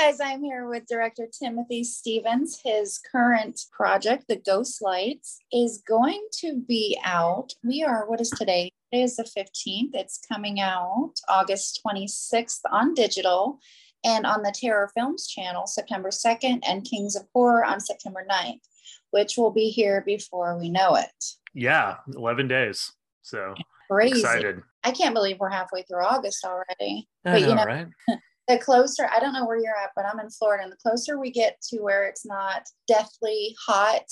guys, I'm here with director Timothy Stevens. His current project, The Ghost Lights, is going to be out. We are, what is today? Today is the 15th. It's coming out August 26th on digital and on the Terror Films channel September 2nd and Kings of Horror on September 9th, which will be here before we know it. Yeah, 11 days. So Crazy. excited. I can't believe we're halfway through August already. I but know, you know, right? the closer I don't know where you're at, but I'm in Florida, and the closer we get to where it's not deathly hot,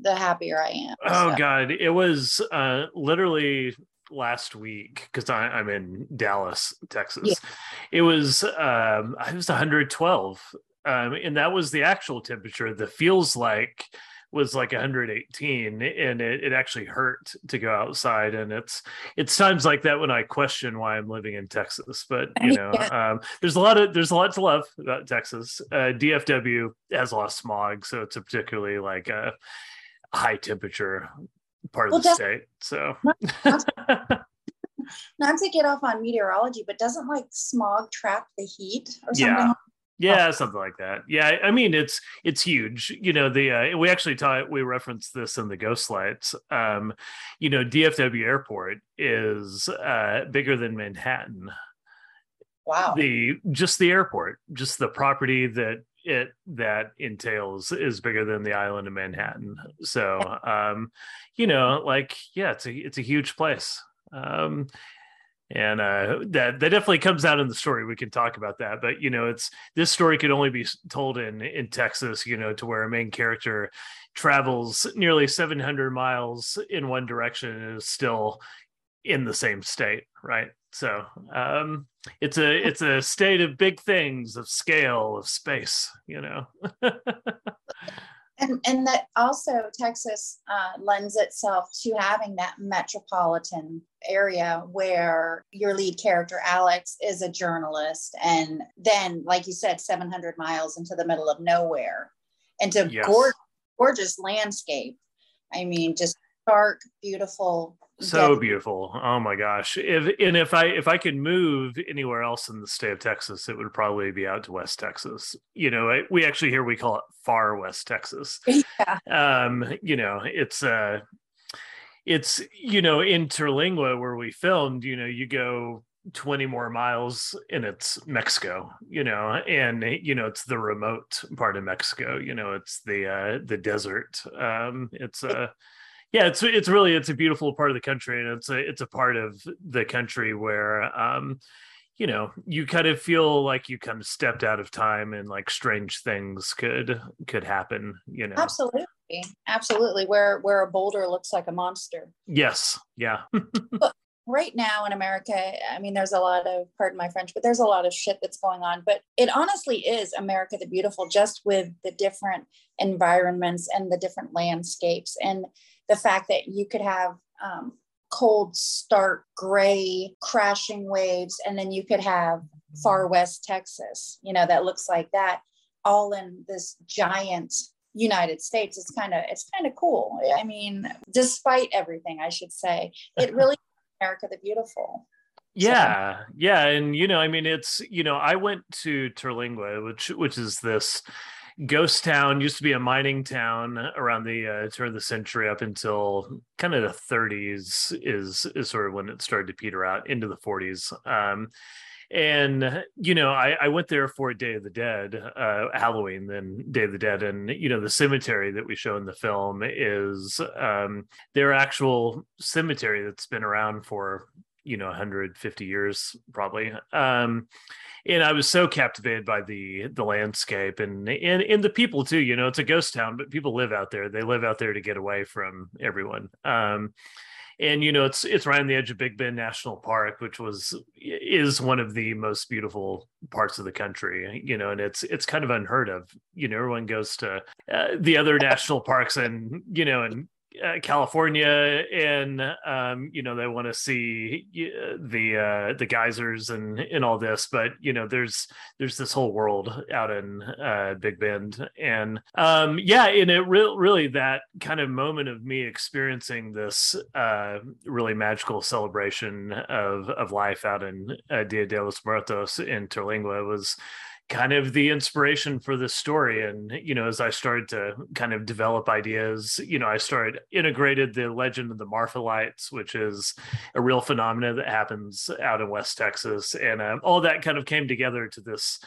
the happier I am. Oh So, God, it was uh, literally last week because I'm in Dallas, Texas. Yeah. It was um, it was 112, um, and that was the actual temperature. The feels like was like 118 and it, it actually hurt to go outside and it's it's times like that when i question why i'm living in texas but you know um, there's a lot of there's a lot to love about texas uh, dfw has a lot of smog so it's a particularly like a high temperature part of the state so not to get off on meteorology, but doesn't like smog trap the heat or something? Yeah. Yeah, something like that. Yeah, I mean it's it's huge. You know, the uh, we actually taught we referenced this in the Ghost Lights. Um, you know, DFW Airport is uh, bigger than Manhattan. Wow. The just the airport, just the property that it that entails is bigger than the island of Manhattan. So, um, you know, like yeah, it's a it's a huge place. Um, and uh, that that definitely comes out in the story. We can talk about that, but you know, it's this story could only be told in in Texas. You know, to where a main character travels nearly 700 miles in one direction and is still in the same state, right? So um, it's a it's a state of big things, of scale, of space. You know, And and that also Texas uh, lends itself to having that metropolitan area where your lead character Alex is a journalist, and then, like you said, 700 miles into the middle of nowhere, into Yes. gorgeous, gorgeous landscape. I mean, just dark, beautiful. so beautiful. Oh my gosh. If and if i if i could move anywhere else in the state of texas it would probably be out to west texas. You know I, we actually here we call it far west texas. Yeah. um you know it's uh it's you know in terlingua where we filmed you know you go 20 more miles and it's mexico you know and you know it's the remote part of mexico you know it's the uh the desert. Um it's uh yeah it's it's really it's a beautiful part of the country and it's a it's a part of the country where um you know you kind of feel like you kind of stepped out of time and like strange things could could happen you know Absolutely, absolutely. Where where a boulder looks like a monster. yes yeah right now in America, I mean, there's a lot of, pardon my French, but there's a lot of shit that's going on. But it honestly is America the Beautiful, just with the different environments and the different landscapes, and the fact that you could have um, cold, stark, gray, crashing waves, and then you could have far west Texas, you know, that looks like that, all in this giant United States. It's kind of it's kind of cool. I mean, despite everything, I should say, it really America the Beautiful. yeah yeah and you know i mean it's you know i went to terlingua which which is this ghost town used to be a mining town around the uh, turn of the century up until kind of the 30s is is sort of when it started to peter out into the 40s um and you know I, I went there for day of the dead uh halloween then day of the dead. And you know the cemetery that we show in the film is um their actual cemetery that's been around for you know 150 years probably. Um and i was so captivated by the the landscape and and and the people too you know it's a ghost town but people live out there. They live out there to get away from everyone. Um and you know it's it's right on the edge of big bend national park which was is one of the most beautiful parts of the country you know and it's it's kind of unheard of. You know everyone goes to uh, the other national parks and you know and uh, California, and um, you know they want to see the uh, the geysers and and all this, but you know there's there's this whole world out in uh, Big Bend, and um, yeah, and it re- really that kind of moment of me experiencing this uh, really magical celebration of of life out in uh, Dia de los Muertos in Terlingua was kind of the inspiration for this story. And, you know, as I started to kind of develop ideas, you know, I started integrated the legend of the Marfa lights, which is a real phenomenon that happens out in West Texas. And um, all that kind of came together to this,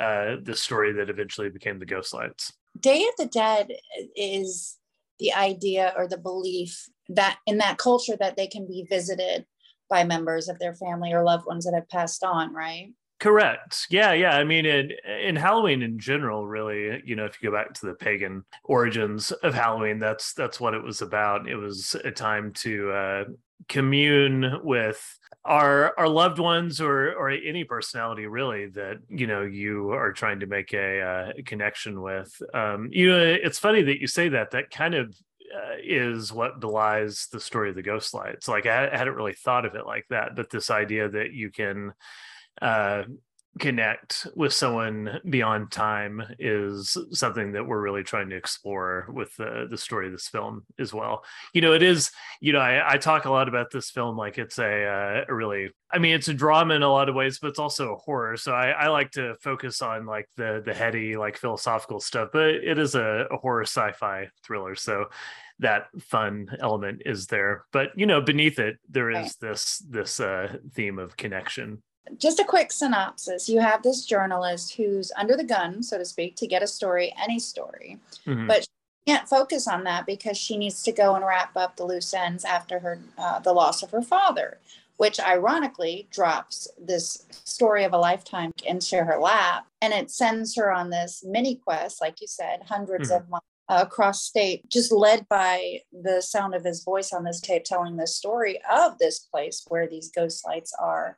uh, this story that eventually became the Ghost Lights. Day of the Dead is the idea or the belief that in that culture that they can be visited by members of their family or loved ones that have passed on, right? Correct. Yeah, yeah. I mean, in in Halloween in general, really, you know, if you go back to the pagan origins of Halloween, that's that's what it was about. It was a time to uh, commune with our our loved ones or or any personality really that you know you are trying to make a, uh, connection with. Um, you know, it's funny that you say that. That kind of uh, is what belies the story of the ghost lights. Like I, I hadn't really thought of it like that, but this idea that you can uh, connect with someone beyond time is something that we're really trying to explore with the the story of this film as well. You know, it is. You know, I, I talk a lot about this film like it's a, uh, a really. I mean, it's a drama in a lot of ways, but it's also a horror. So I, I like to focus on like the the heady, like philosophical stuff. But it is a, a horror sci-fi thriller. So that fun element is there. But you know, beneath it, there is this this uh, theme of connection just a quick synopsis you have this journalist who's under the gun so to speak to get a story any story mm-hmm. but she can't focus on that because she needs to go and wrap up the loose ends after her uh, the loss of her father which ironically drops this story of a lifetime into her lap and it sends her on this mini quest like you said 100s mm-hmm. of miles uh, across state, just led by the sound of his voice on this tape telling the story of this place where these ghost lights are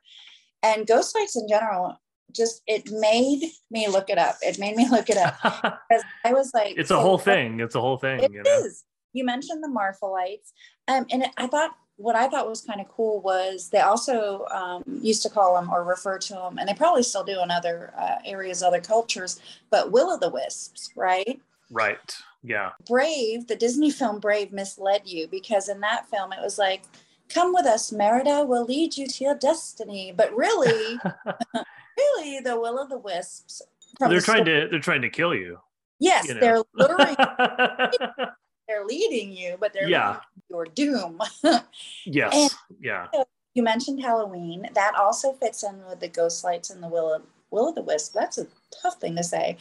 and ghost lights in general just it made me look it up. It made me look it up. Because i was like it's a whole thing. It's a whole thing It you know? is. you mentioned the marfa lights um, and i thought what i thought was kind of cool was they also um, used to call them or refer to them and they probably still do in other uh, areas other cultures but will-o'-the-wisps right? Right. Yeah. Brave the disney film brave misled you because in that film it was like come with us, Merida, we'll lead you to your destiny. But really, really, the will of the wisps. they're the trying story, to they're trying to kill you. Yes, you know? they're luring. they're leading you, but they're yeah. your doom. yes. And yeah. You mentioned Halloween. That also fits in with the ghost lights and the will of will of the wisp. That's a tough thing to say.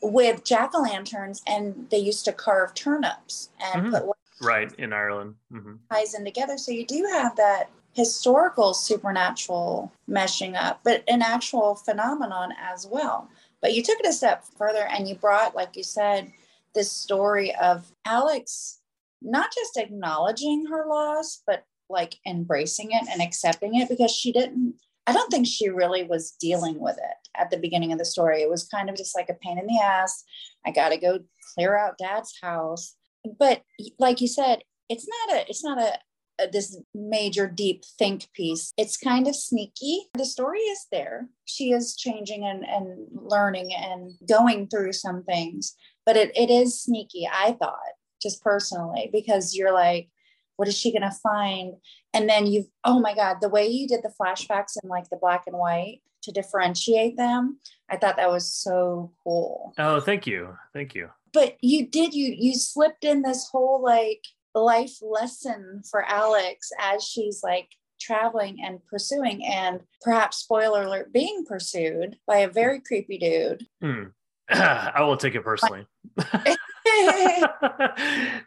With jack o' lanterns, and they used to carve turnips and mm-hmm. put right in Ireland mm-hmm. ties in together. So you do have that historical supernatural meshing up, but an actual phenomenon as well. But you took it a step further and you brought, like you said, this story of Alex not just acknowledging her loss, but like embracing it and accepting it because she didn't, I don't think she really was dealing with it at the beginning of the story. It was kind of just like a pain in the ass. I got to go clear out dad's house but like you said it's not a it's not a, a, this major deep think piece. It's kind of sneaky. The story is there. She is changing and, and learning and going through some things but it, it is sneaky i thought just personally because you're like what is she going to find? And then you've oh my god the way you did the flashbacks in like the black and white to differentiate them i thought that was so cool. Oh thank you. Thank you but you did you you slipped in this whole like life lesson for Alex as she's like traveling and pursuing and perhaps spoiler alert being pursued by a very creepy dude. Hmm. I will take it personally.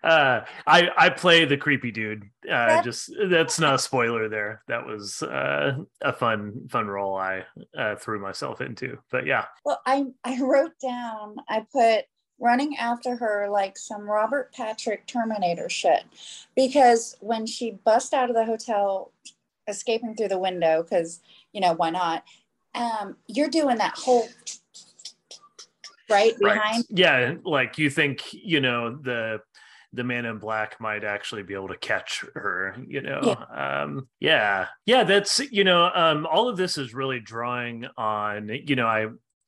uh, I I play the creepy dude. Uh, just that's not a spoiler there. That was uh, a fun fun role I uh, threw myself into. But yeah. Well, I I wrote down. I put running after her like some Robert Patrick Terminator shit. Because when she bust out of the hotel, escaping through the window, because, you know, why not? Um, you're doing that whole right behind. Right. Yeah. Like you think, you know, the, the man in black might actually be able to catch her you know yeah. um yeah yeah that's you know um all of this is really drawing on you know i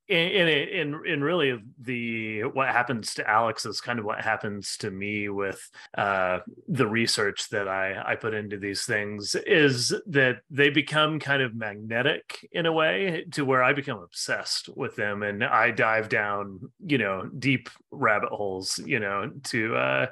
and in in really the what happens to Alex is kind of what happens to me with uh, the research that I I put into these things is that they become kind of magnetic in a way to where I become obsessed with them and I dive down you know deep rabbit holes you know to uh,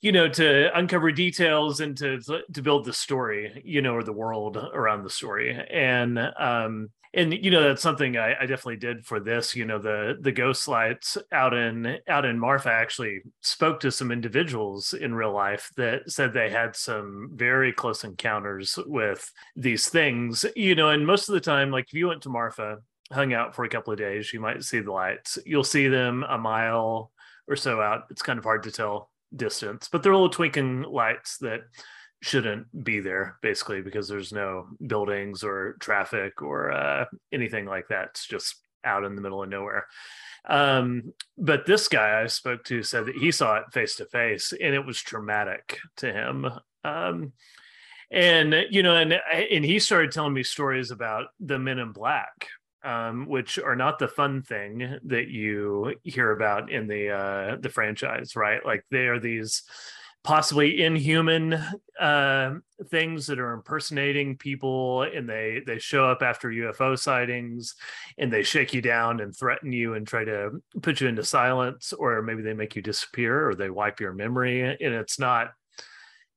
you know to uncover details and to to build the story you know or the world around the story. And um and you know that's something I, I, definitely did for this you know the the ghost lights out in out in marfa actually spoke to some individuals in real life that said they had some very close encounters with these things you know and most of the time like if you went to marfa hung out for a couple of days you might see the lights. You'll see them a mile or so out. It's kind of hard to tell distance but they're little twinkling lights that shouldn't be there basically because there's no buildings or traffic or uh, anything like that. It's just out in the middle of nowhere. Um, but this guy I spoke to said that he saw it face to face and it was traumatic to him. Um, and you know, and and he started telling me stories about the Men in Black, um, which are not the fun thing that you hear about in the uh, the franchise, right? Like they are these possibly inhuman uh, things that are impersonating people and they they show up after ufo sightings and they shake you down and threaten you and try to put you into silence or maybe they make you disappear or they wipe your memory and it's not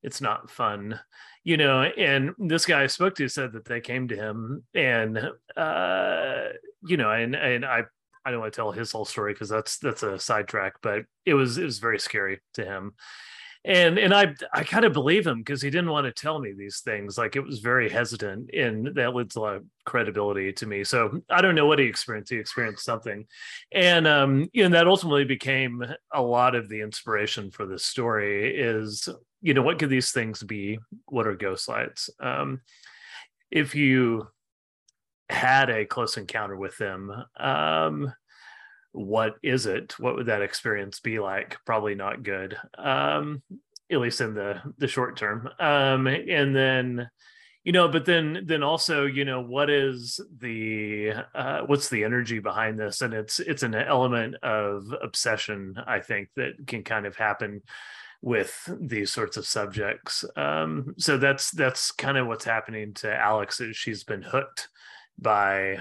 it's not fun. You know and this guy i spoke to said that they came to him and uh you know and and i i don't want to tell his whole story because that's that's a sidetrack but it was it was very scary to him and and i i kind of believe him because he didn't want to tell me these things like it was very hesitant and that leads a lot of credibility to me. So i don't know what he experienced he experienced something. And um you know that ultimately became a lot of the inspiration for this story is you know what could these things be? What are ghost lights? Um if you had a close encounter with them um what is it? What would that experience be like? Probably not good um at least in the the short term. Um and then you know but then then also you know what is the uh what's the energy behind this? And it's it's an element of obsession i think that can kind of happen with these sorts of subjects. Um so that's that's kind of what's happening to alex is she's been hooked by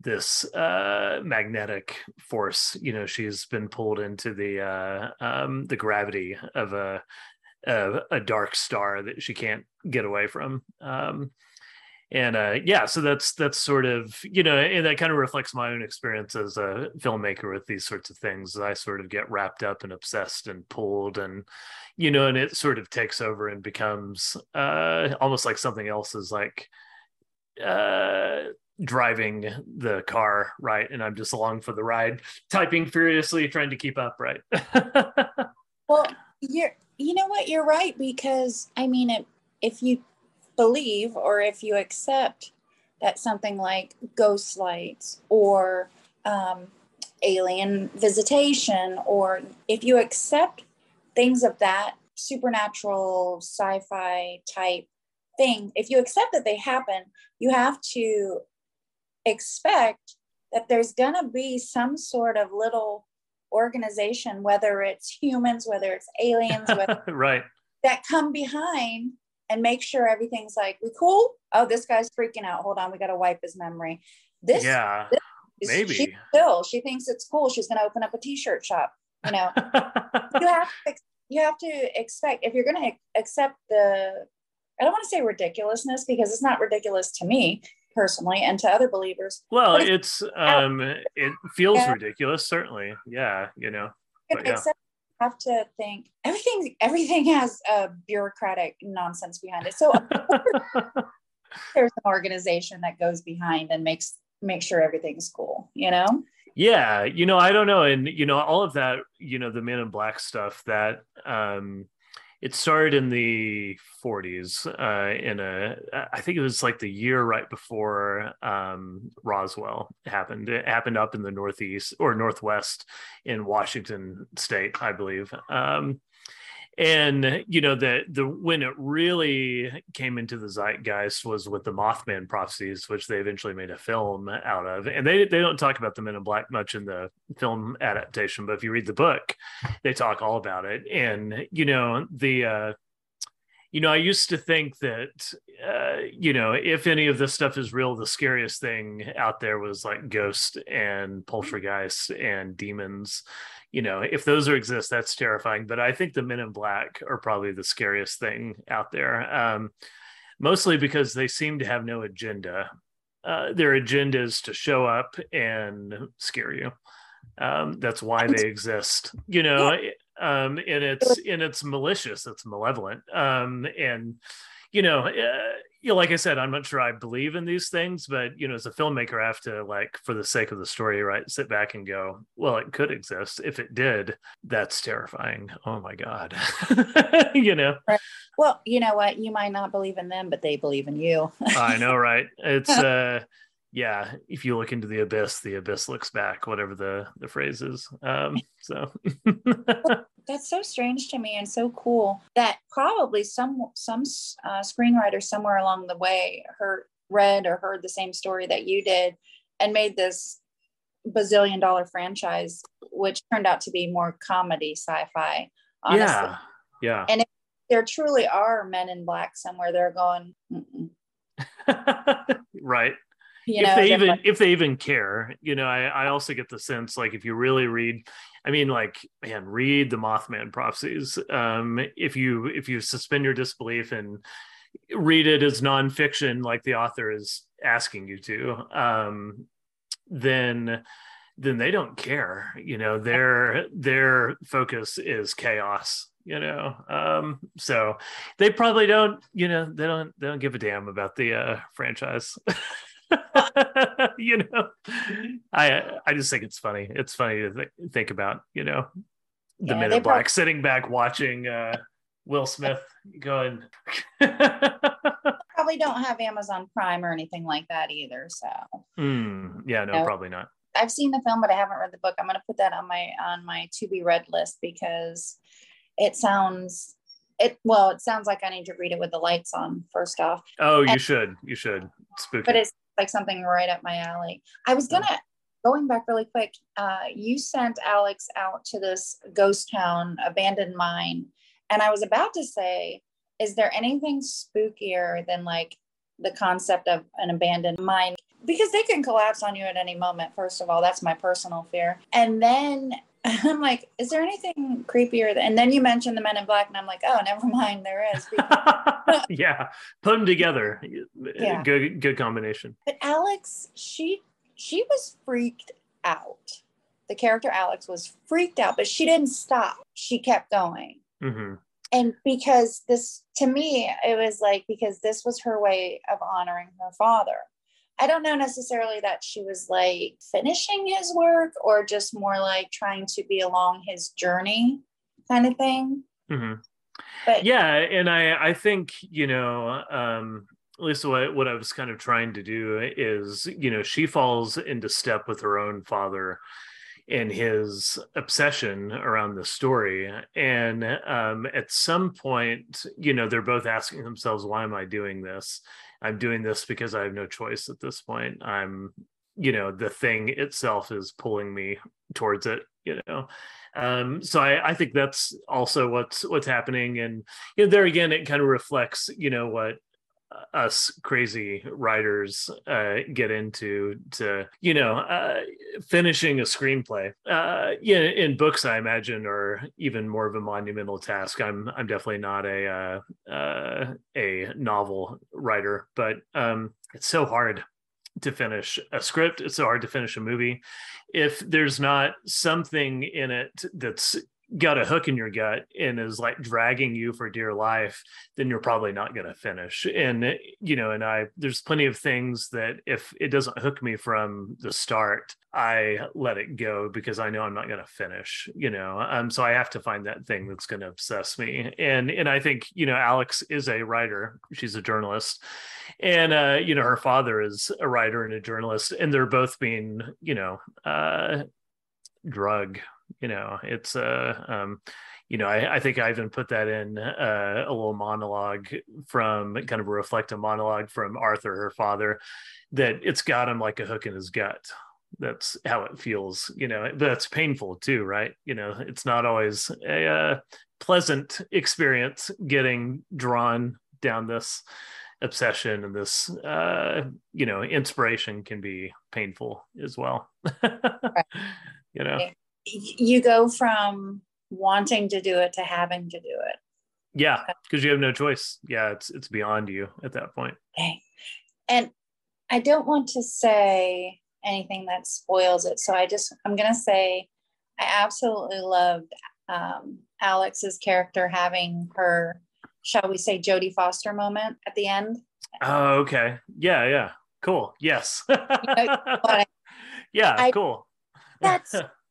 this uh, magnetic force. You know, she's been pulled into the uh, um, the gravity of a, a, dark star that she can't get away from. Um, and uh, yeah, so that's that's sort of you know, and that kind of reflects my own experience as a filmmaker with these sorts of things. I sort of get wrapped up and obsessed and pulled, and you know, and it sort of takes over and becomes uh, almost like something else is like uh driving the car right? And i'm just along for the ride typing furiously trying to keep up right? Well you're you know what? You're right because i mean it, if you believe or if you accept that something like ghost lights or um, alien visitation or if you accept things of that supernatural sci-fi type thing if you accept that they happen you have to expect that there's going to be some sort of little organization, whether it's humans, whether it's aliens, whether, right, that come behind and make sure everything's like, we cool? Oh, this guy's freaking out. Hold on, we got to wipe his memory. This, yeah, this, maybe she's still, she thinks it's cool. She's going to open up a t-shirt shop. You know, you have to, you have to expect if you're going to accept the. I don't want to say ridiculousness because it's not ridiculous to me personally and to other believers. Well, it's, um it feels yeah. ridiculous, certainly. Yeah, you know. But, yeah. have to think everything everything has a bureaucratic nonsense behind it. So there's an organization that goes behind and makes make sure everything's cool, you know? Yeah, you know, I don't know. And you know, all of that, you know, the men in black stuff that um it started in the 40s uh, in a i think it was like the year right before um, roswell happened. It happened up in the northeast or northwest in washington state i believe. Um, and you know the the when it really came into the zeitgeist was with the Mothman prophecies, which they eventually made a film out of. And they they don't talk about the Men in Black much in the film adaptation, but if you read the book, they talk all about it. And you know the uh, you know, I used to think that, uh, you know, if any of this stuff is real, the scariest thing out there was like ghosts and poltergeists and demons. You know, if those are exist, that's terrifying. But I think the Men in Black are probably the scariest thing out there, um, mostly because they seem to have no agenda. Uh, their agenda is to show up and scare you. Um, that's why they exist. You know, um, and it's and it's malicious, it's malevolent, um, and you know, uh, you know, like I said, I'm not sure I believe in these things, but you know, as a filmmaker, I have to like, for the sake of the story, right, sit back and go, well, it could exist. If it did, that's terrifying. Oh my god, you know. Right. Well, you know what? You might not believe in them, but they believe in you. I know, right? It's uh yeah, if you look into the abyss, the abyss looks back, whatever the the phrase is. Um, so that's so strange to me and so cool that probably some some uh, screenwriter somewhere along the way heard read or heard the same story that you did and made this bazillion dollar franchise, which turned out to be more comedy sci-fi. Honestly. Yeah, yeah. And if there truly are men in black somewhere, they're going. right you if know, they even if they even care you know I, I also get the sense like if you really read i mean like man read the mothman prophecies. Um if you if you suspend your disbelief and read it as nonfiction like the author is asking you to um then then they don't care. You know their their focus is chaos you know? Um so they probably don't you know they don't they don't give a damn about the uh franchise you know, I I just think it's funny. It's funny to th- think about. You know, the yeah, Men in Black sitting back watching uh, Will Smith going. probably don't have Amazon Prime or anything like that either. So. Mm, yeah. No, you know, probably not. I've seen the film, but I haven't read the book. I'm going to put that on my on my to be read list because it sounds it well it sounds like i need to read it with the lights on first off oh you and, should you should spooky but it's like something right up my alley. I was gonna going back really quick. Uh, you sent Alex out to this ghost town, abandoned mine, and I was about to say, is there anything spookier than like the concept of an abandoned mine? Because they can collapse on you at any moment. First of all, that's my personal fear, and then I'm like, is there anything creepier? Than, and then you mentioned the Men in Black, and I'm like, oh, never mind, there is. yeah, put them together. Yeah. Good, good combination. But Alex, she she was freaked out. The character Alex was freaked out, but she didn't stop. She kept going. Mm-hmm. And because this, to me, it was like because this was her way of honoring her father. I don't know necessarily that she was like finishing his work or just more like trying to be along his journey kind of thing. Mm-hmm. But yeah, and I I think you know um, at least what what I was kind of trying to do is you know she falls into step with her own father and his obsession around the story and um, at some point you know they're both asking themselves why am i doing this I'm doing this because I have no choice at this point. I'm, you know, the thing itself is pulling me towards it, you know. Um, so I, I think that's also what's what's happening. And you know, there again, it kind of reflects, you know, what us crazy writers uh, get into to you know uh, finishing a screenplay. Uh, yeah in books i imagine are even more of a monumental task. I'm i'm definitely not a uh, uh, a novel writer but um, it's so hard to finish a script. It's so hard to finish a movie. If there's not something in it that's got a hook in your gut and is like dragging you for dear life then you're probably not going to finish. And you know and i there's plenty of things that if it doesn't hook me from the start i let it go because i know i'm not going to finish you know? Um so i have to find that thing that's going to obsess me. And and i think you know alex is a writer. She's a journalist. And uh you know her father is a writer and a journalist and they're both being you know uh drug. You know, it's uh, um, you know, I, I think I even put that in uh, a little monologue from kind of a reflective monologue from Arthur, her father, that it's got him like a hook in his gut. That's how it feels, you know, that's painful too, right? You know, it's not always a uh, pleasant experience getting drawn down this obsession and this uh you know inspiration can be painful as well you know you go from wanting to do it to having to do it yeah because you have no choice yeah it's it's beyond you at that point okay. and i don't want to say anything that spoils it so i just i'm gonna say i absolutely loved um, alex's character having her shall we say Jodie Foster moment at the end. Oh, okay. Yeah, yeah. Cool. Yes. yeah, I, cool. That's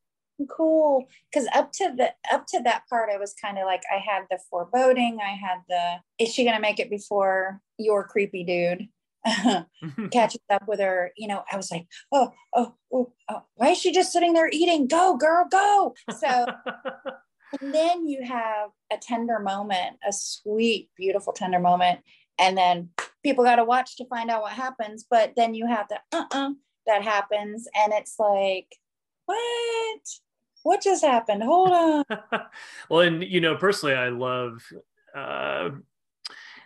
cool. Cause up to the up to that part, I was kind of like I had the foreboding, I had the is she gonna make it before your creepy dude? catches up with her, you know, I was like, oh, oh, oh, oh, why is she just sitting there eating? Go, girl, go. So and then you have a tender moment, a sweet, beautiful, tender moment. And then people got to watch to find out what happens. But then you have the uh uh-uh, uh that happens. And it's like, what? What just happened? Hold on. well, and, you know, personally, I love uh,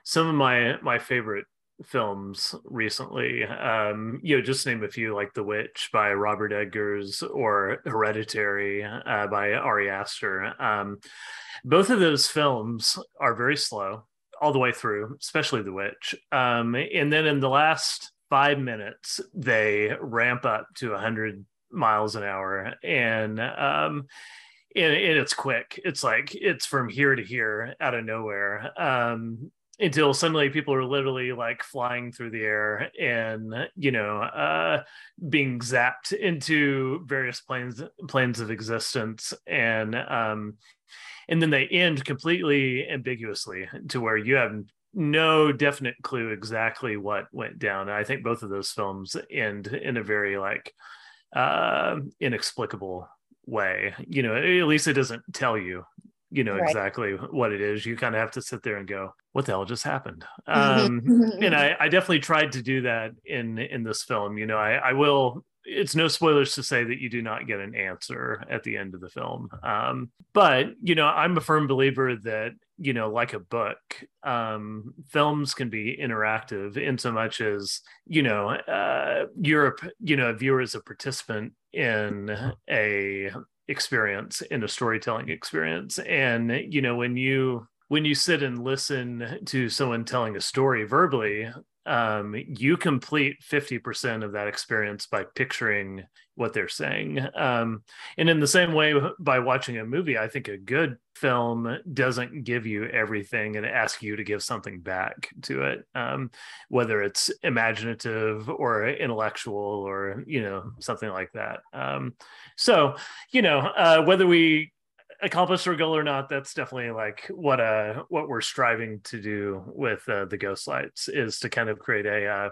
some of my my favorite films recently. Um, you know, just name a few like The Witch by Robert Eggers or Hereditary uh, by Ari Aster. Um, both of those films are very slow all the way through, especially The Witch. Um, and then in the last five minutes, they ramp up to 100 miles an hour. And um, and, and, it's quick. It's like it's from here to here out of nowhere. Um, until suddenly people are literally like flying through the air and you know uh, being zapped into various planes planes of existence and um, and then they end completely ambiguously to where you have no definite clue exactly what went down and i think both of those films end in a very like uh, inexplicable way. You know at least it doesn't tell you you know right. exactly what it is. You kind of have to sit there and go what the hell just happened? Um and I, I definitely tried to do that in in this film. You know i i will it's no spoilers to say that you do not get an answer at the end of the film. Um but you know i'm a firm believer that you know like a book um films can be interactive in so much as you know uh europe you know a viewer is a participant in a experience in a storytelling experience. And you know when you when you sit and listen to someone telling a story verbally um, you complete 50% of that experience by picturing what they're saying. Um, and in the same way, by watching a movie, I think a good film doesn't give you everything and ask you to give something back to it, um, whether it's imaginative or intellectual or, you know, something like that. Um, so, you know, uh, whether we accomplish our goal or not that's definitely like what uh what we're striving to do with uh, the ghost lights is to kind of create a uh,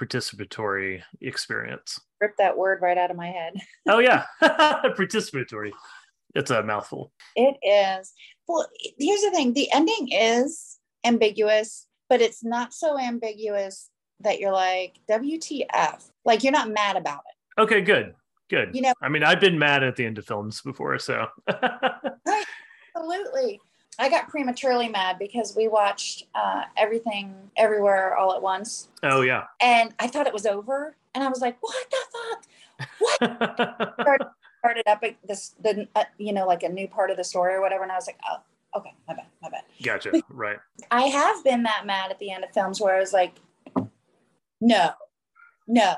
participatory experience rip that word right out of my head. Oh yeah. Participatory. It's a mouthful. It is. Well here's the thing. The ending is ambiguous but it's not so ambiguous that you're like wtf like you're not mad about it. Okay good. Good. You know, I mean, I've been mad at the end of films before, so. Absolutely. I got prematurely mad because we watched uh, everything everywhere all at once. Oh yeah. And I thought it was over, and I was like, "What the fuck? What?" started, started up this the uh, you know like a new part of the story or whatever, and I was like, "Oh, okay, my bad, my bad." Gotcha. Right. I have been that mad at the end of films where I was like, "No, no,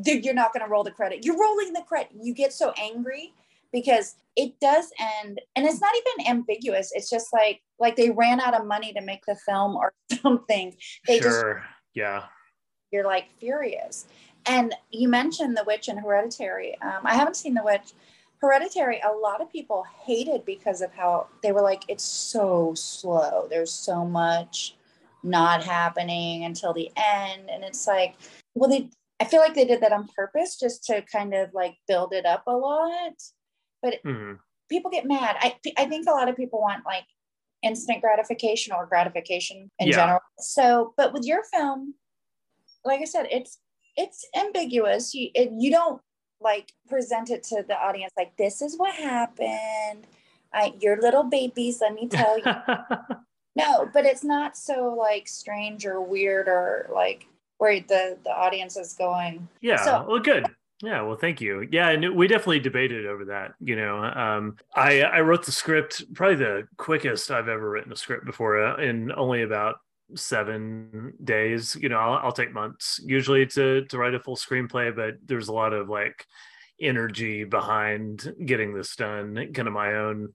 dude, you're not going to roll the credit. You're rolling the credit. You get so angry because it does end and it's not even ambiguous. It's just like like they ran out of money to make the film or something. They sure. Just, yeah. You're like furious. And you mentioned The Witch and Hereditary. Um, I haven't seen The Witch. Hereditary, a lot of people hated because of how they were like, it's so slow. There's so much not happening until the end. And it's like, well, they I feel like they did that on purpose just to kind of like build it up a lot. but mm-hmm. people get mad. I I think a lot of people want like instant gratification or gratification in yeah. general. So, but with your film, like I said, it's it's ambiguous. You it, you don't like present it to the audience like this is what happened. I your little babies, let me tell you. no, but it's not so like strange or weird or like where the the audience is going. Yeah. So, well, good. Yeah, well, thank you. Yeah, and we definitely debated over that. You know, um, I I wrote the script probably the quickest I've ever written a script before uh, in only about seven days. You know, I'll, I'll take months usually to to write a full screenplay, but there's a lot of like energy behind getting this done. Kind of my own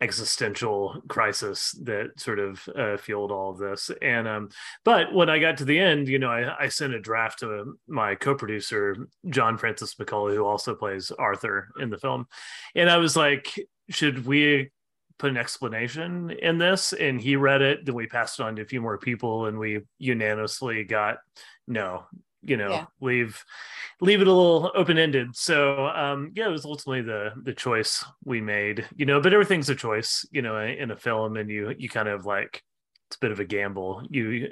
existential crisis that sort of uh, fueled all of this. And um, but when I got to the end, you know, I, I sent a draft to my co-producer John Francis McCullagh, who also plays Arthur in the film, and I was like, should we put an explanation in this? And he read it. Then we passed it on to a few more people, and we unanimously got no you know yeah. leave leave it a little open ended so um yeah it was ultimately the the choice we made you know but everything's a choice you know in a film and you you kind of like it's a bit of a gamble you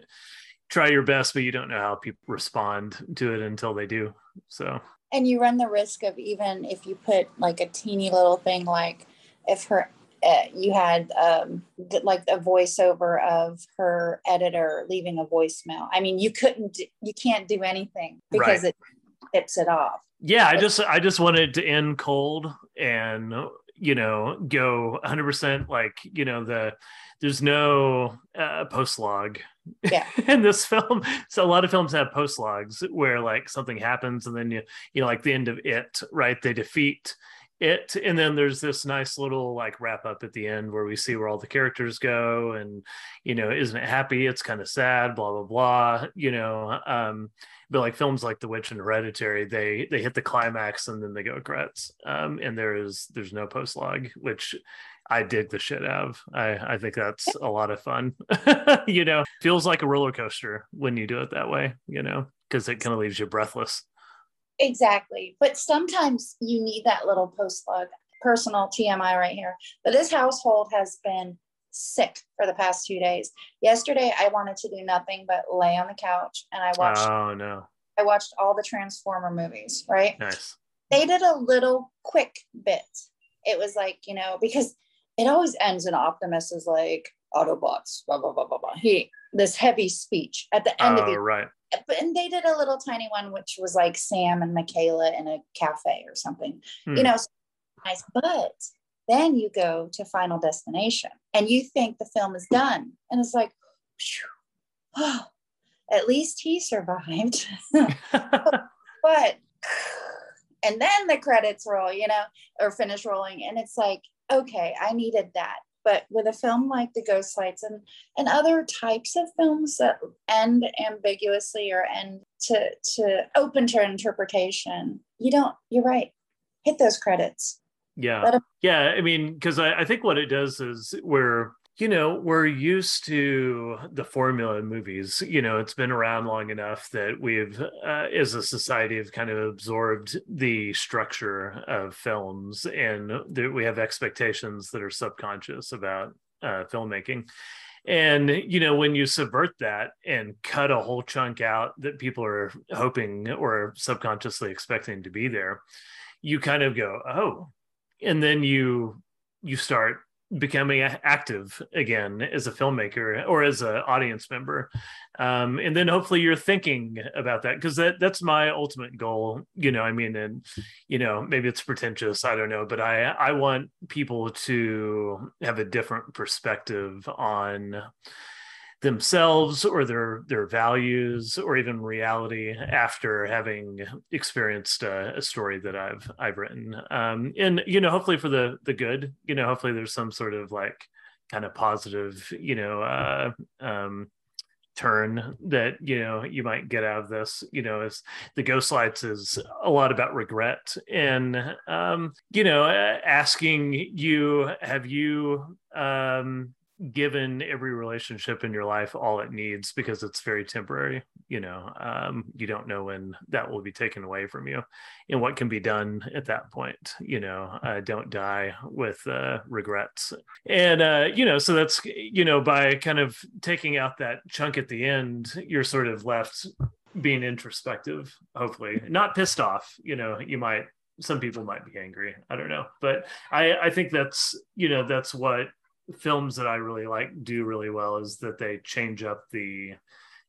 try your best but you don't know how people respond to it until they do so and you run the risk of even if you put like a teeny little thing like if her uh, you had um, like a voiceover of her editor leaving a voicemail. I mean, you couldn't, you can't do anything because right. it tips it off. Yeah, I just, I just wanted to end cold and you know go 100% like you know the there's no uh, post log yeah. in this film so a lot of films have post logs where like something happens and then you you know like the end of it right they defeat it and then there's this nice little like wrap up at the end where we see where all the characters go and you know isn't it happy it's kind of sad blah blah blah you know um but like films like the witch and hereditary they they hit the climax and then they go credits um and there is there's no post log which I dig the shit out of. I, I think that's a lot of fun. you know, feels like a roller coaster when you do it that way, you know, because it kind of leaves you breathless. Exactly. But sometimes you need that little post log. Personal TMI right here. But this household has been sick for the past two days. Yesterday, I wanted to do nothing but lay on the couch and I watched. Oh, no. I watched all the Transformer movies, right? Nice. They did a little quick bit. It was like, you know, because it always ends in Optimus is like, Autobots, blah, blah, blah, blah, blah. He, this heavy speech at the end oh, of it. right and they did a little tiny one which was like sam and mikaela in a cafe or something hmm. you know nice. But then you go to final destination and you think the film is done. And it's like oh, at least he survived. But and then the credits roll you know or finish rolling. And it's like okay i needed that but with a film like The Ghost Lights and, and other types of films that end ambiguously or end to, to open to interpretation, you don't, you're right. Hit those credits. Yeah. yeah. I mean, because I, I think what it does is we're you know we're used to the formula in movies. You know it's been around long enough that we've uh, as a society have kind of absorbed the structure of films and that we have expectations that are subconscious about uh, filmmaking. And you know when you subvert that and cut a whole chunk out that people are hoping or subconsciously expecting to be there you kind of go oh and then you you start becoming active again as a filmmaker or as an audience member. Um, and then hopefully you're thinking about that because that that's my ultimate goal you know i mean and you know maybe it's pretentious i don't know but i i want people to have a different perspective on themselves or their their values or even reality after having experienced a, a story that I've I've written. Um, and you know, hopefully for the the good. You know, hopefully there's some sort of like kind of positive, you know, uh, um, turn that you know you might get out of this you know as the ghost lights is a lot about regret and um you know asking you have you um given every relationship in your life all it needs because it's very temporary you know um, you don't know when that will be taken away from you and what can be done at that point you know uh, don't die with uh, regrets. And uh, you know so that's you know by kind of taking out that chunk at the end you're sort of left being introspective hopefully. Not pissed off you know you might some people might be angry i don't know. But i i think that's you know that's what films that I really like do really well is that they change up the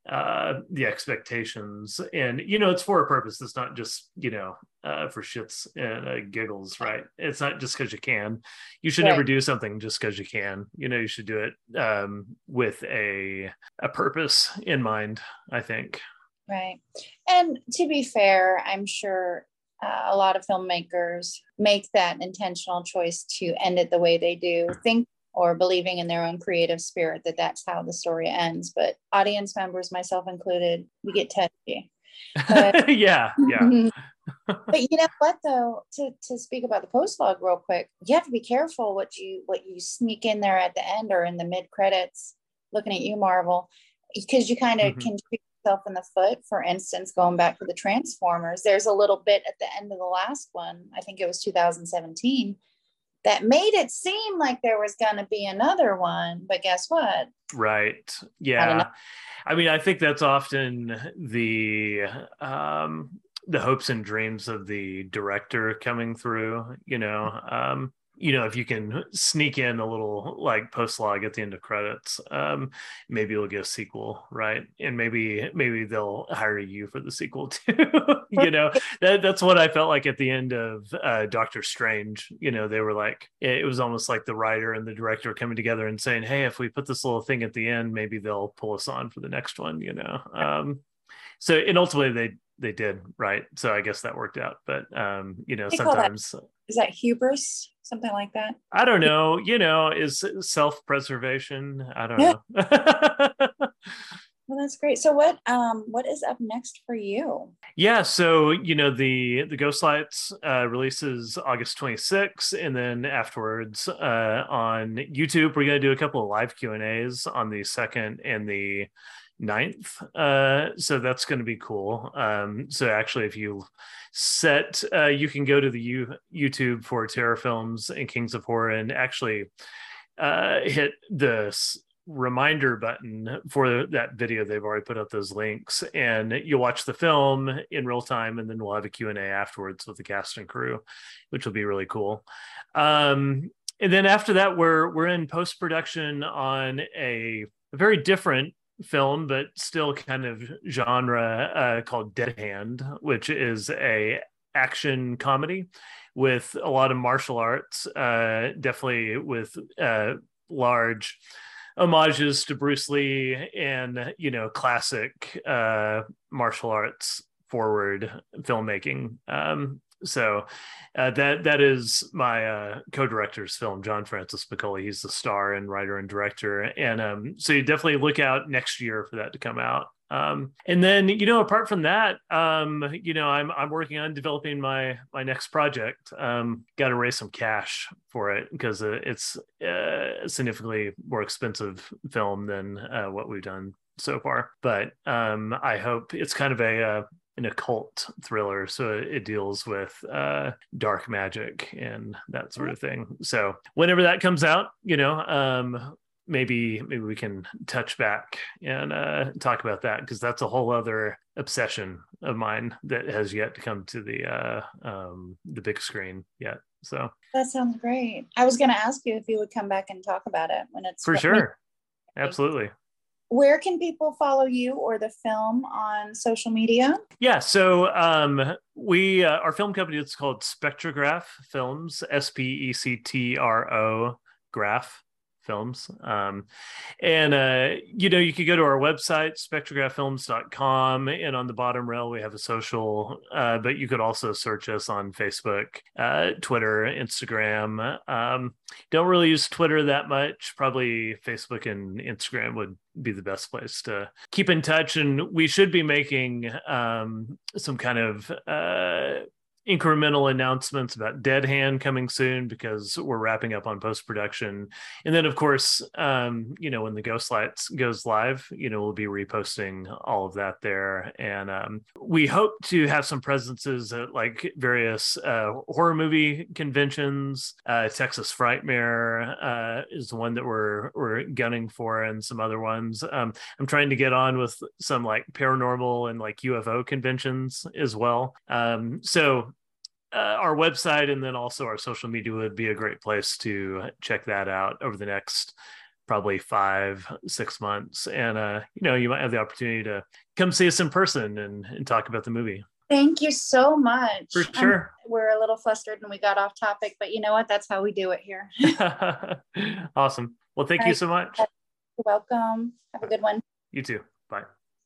uh the expectations. And you know it's for a purpose. It's not just you know uh for shits and uh, giggles right. it's not just because you can. You should right. never do something just because you can. You know you should do it um with a a purpose in mind i think. Right. And to be fair i'm sure uh, a lot of filmmakers make that intentional choice to end it the way they do. Think or believing in their own creative spirit that that's how the story ends. But audience members, myself included, we get touchy. But, yeah, yeah. but you know what though to, to speak about the post log real quick you have to be careful what you what you sneak in there at the end or in the mid credits looking at you marvel because you kind of mm-hmm. can shoot yourself in the foot for instance going back to the transformers there's a little bit at the end of the last one i think it was 2017 that made it seem like there was going to be another one. But guess what? Right. Yeah. I, I mean, I think that's often the um, the hopes and dreams of the director coming through. You know, um, you know if you can sneak in a little like post log at the end of credits um maybe you'll get a sequel right? And maybe maybe they'll hire you for the sequel too you know? That, that's what i felt like at the end of uh doctor strange you know they were like it was almost like the writer and the director coming together and saying hey if we put this little thing at the end maybe they'll pull us on for the next one you know? Um so and ultimately they they did right? So i guess that worked out but um you know sometimes that, is that hubris something like that i don't know you know is self-preservation i don't yeah. know well that's great so what um what is up next for you yeah so you know the the ghost lights uh releases august 26th and then afterwards uh on youtube we're to do a couple of live q and a's on the second and the 9th. Uh, so that's going to be cool. Um, so actually, if you set, uh, you can go to the U- YouTube for Terror Films and Kings of Horror and actually uh, hit the reminder button for that video they've already put up those links and you'll watch the film in real time and then we'll have a q&a afterwards with the cast and crew which will be really cool. Um, and then after that we're we're in post-production on a, very different film, but still kind of genre uh, called Dead Hand, which is a action comedy with a lot of martial arts, uh, definitely with uh, large homages to Bruce Lee and you know classic uh, martial arts forward filmmaking. Um, so uh, that that is my uh, co-director's film, John Francis McCullagh. He's the star and writer and director, and um, so you definitely look out next year for that to come out. Um, and then you know, apart from that, um, you know, I'm I'm working on developing my my next project. Um, Got to raise some cash for it because uh, it's uh, significantly more expensive film than uh, what we've done so far. But um, I hope it's kind of a uh, an occult thriller so it deals with uh, dark magic and that sort of thing so whenever that comes out you know um, maybe maybe we can touch back and uh, talk about that because that's a whole other obsession of mine that has yet to come to the uh, um, the big screen yet so. That sounds great. I was going to ask you if you would come back and talk about it when it's for sure. Absolutely. where can people follow you or the film on social media? Yeah so um, we uh, our film company is called spectrograph films s-p-e-c-t-r-o graph films. Um, and, uh, you know, you could go to our website, spectrographfilms.com. And on the bottom rail, we have a social, uh, but you could also search us on Facebook, uh, Twitter, Instagram. Um, don't really use Twitter that much. Probably Facebook and Instagram would be the best place to keep in touch. And we should be making um, some kind of uh, incremental announcements about Dead Hand coming soon because we're wrapping up on post production, and then of course, um, you know, when the Ghost Lights goes live, you know, we'll be reposting all of that there, and um, we hope to have some presences at like various uh, horror movie conventions. Uh, Texas Frightmare uh, is the one that we're we're gunning for, and some other ones. Um, I'm trying to get on with some like paranormal and like UFO conventions as well. Um, so uh, our website and then also our social media would be a great place to check that out over the next probably five six months. And uh you know you might have the opportunity to come see us in person and, and talk about the movie. Thank you so much. For sure. I'm, we're a little flustered and we got off topic but you know what? That's how we do it here. Awesome. Well thank All you right. so much. You're welcome. Have a good one. You too. Bye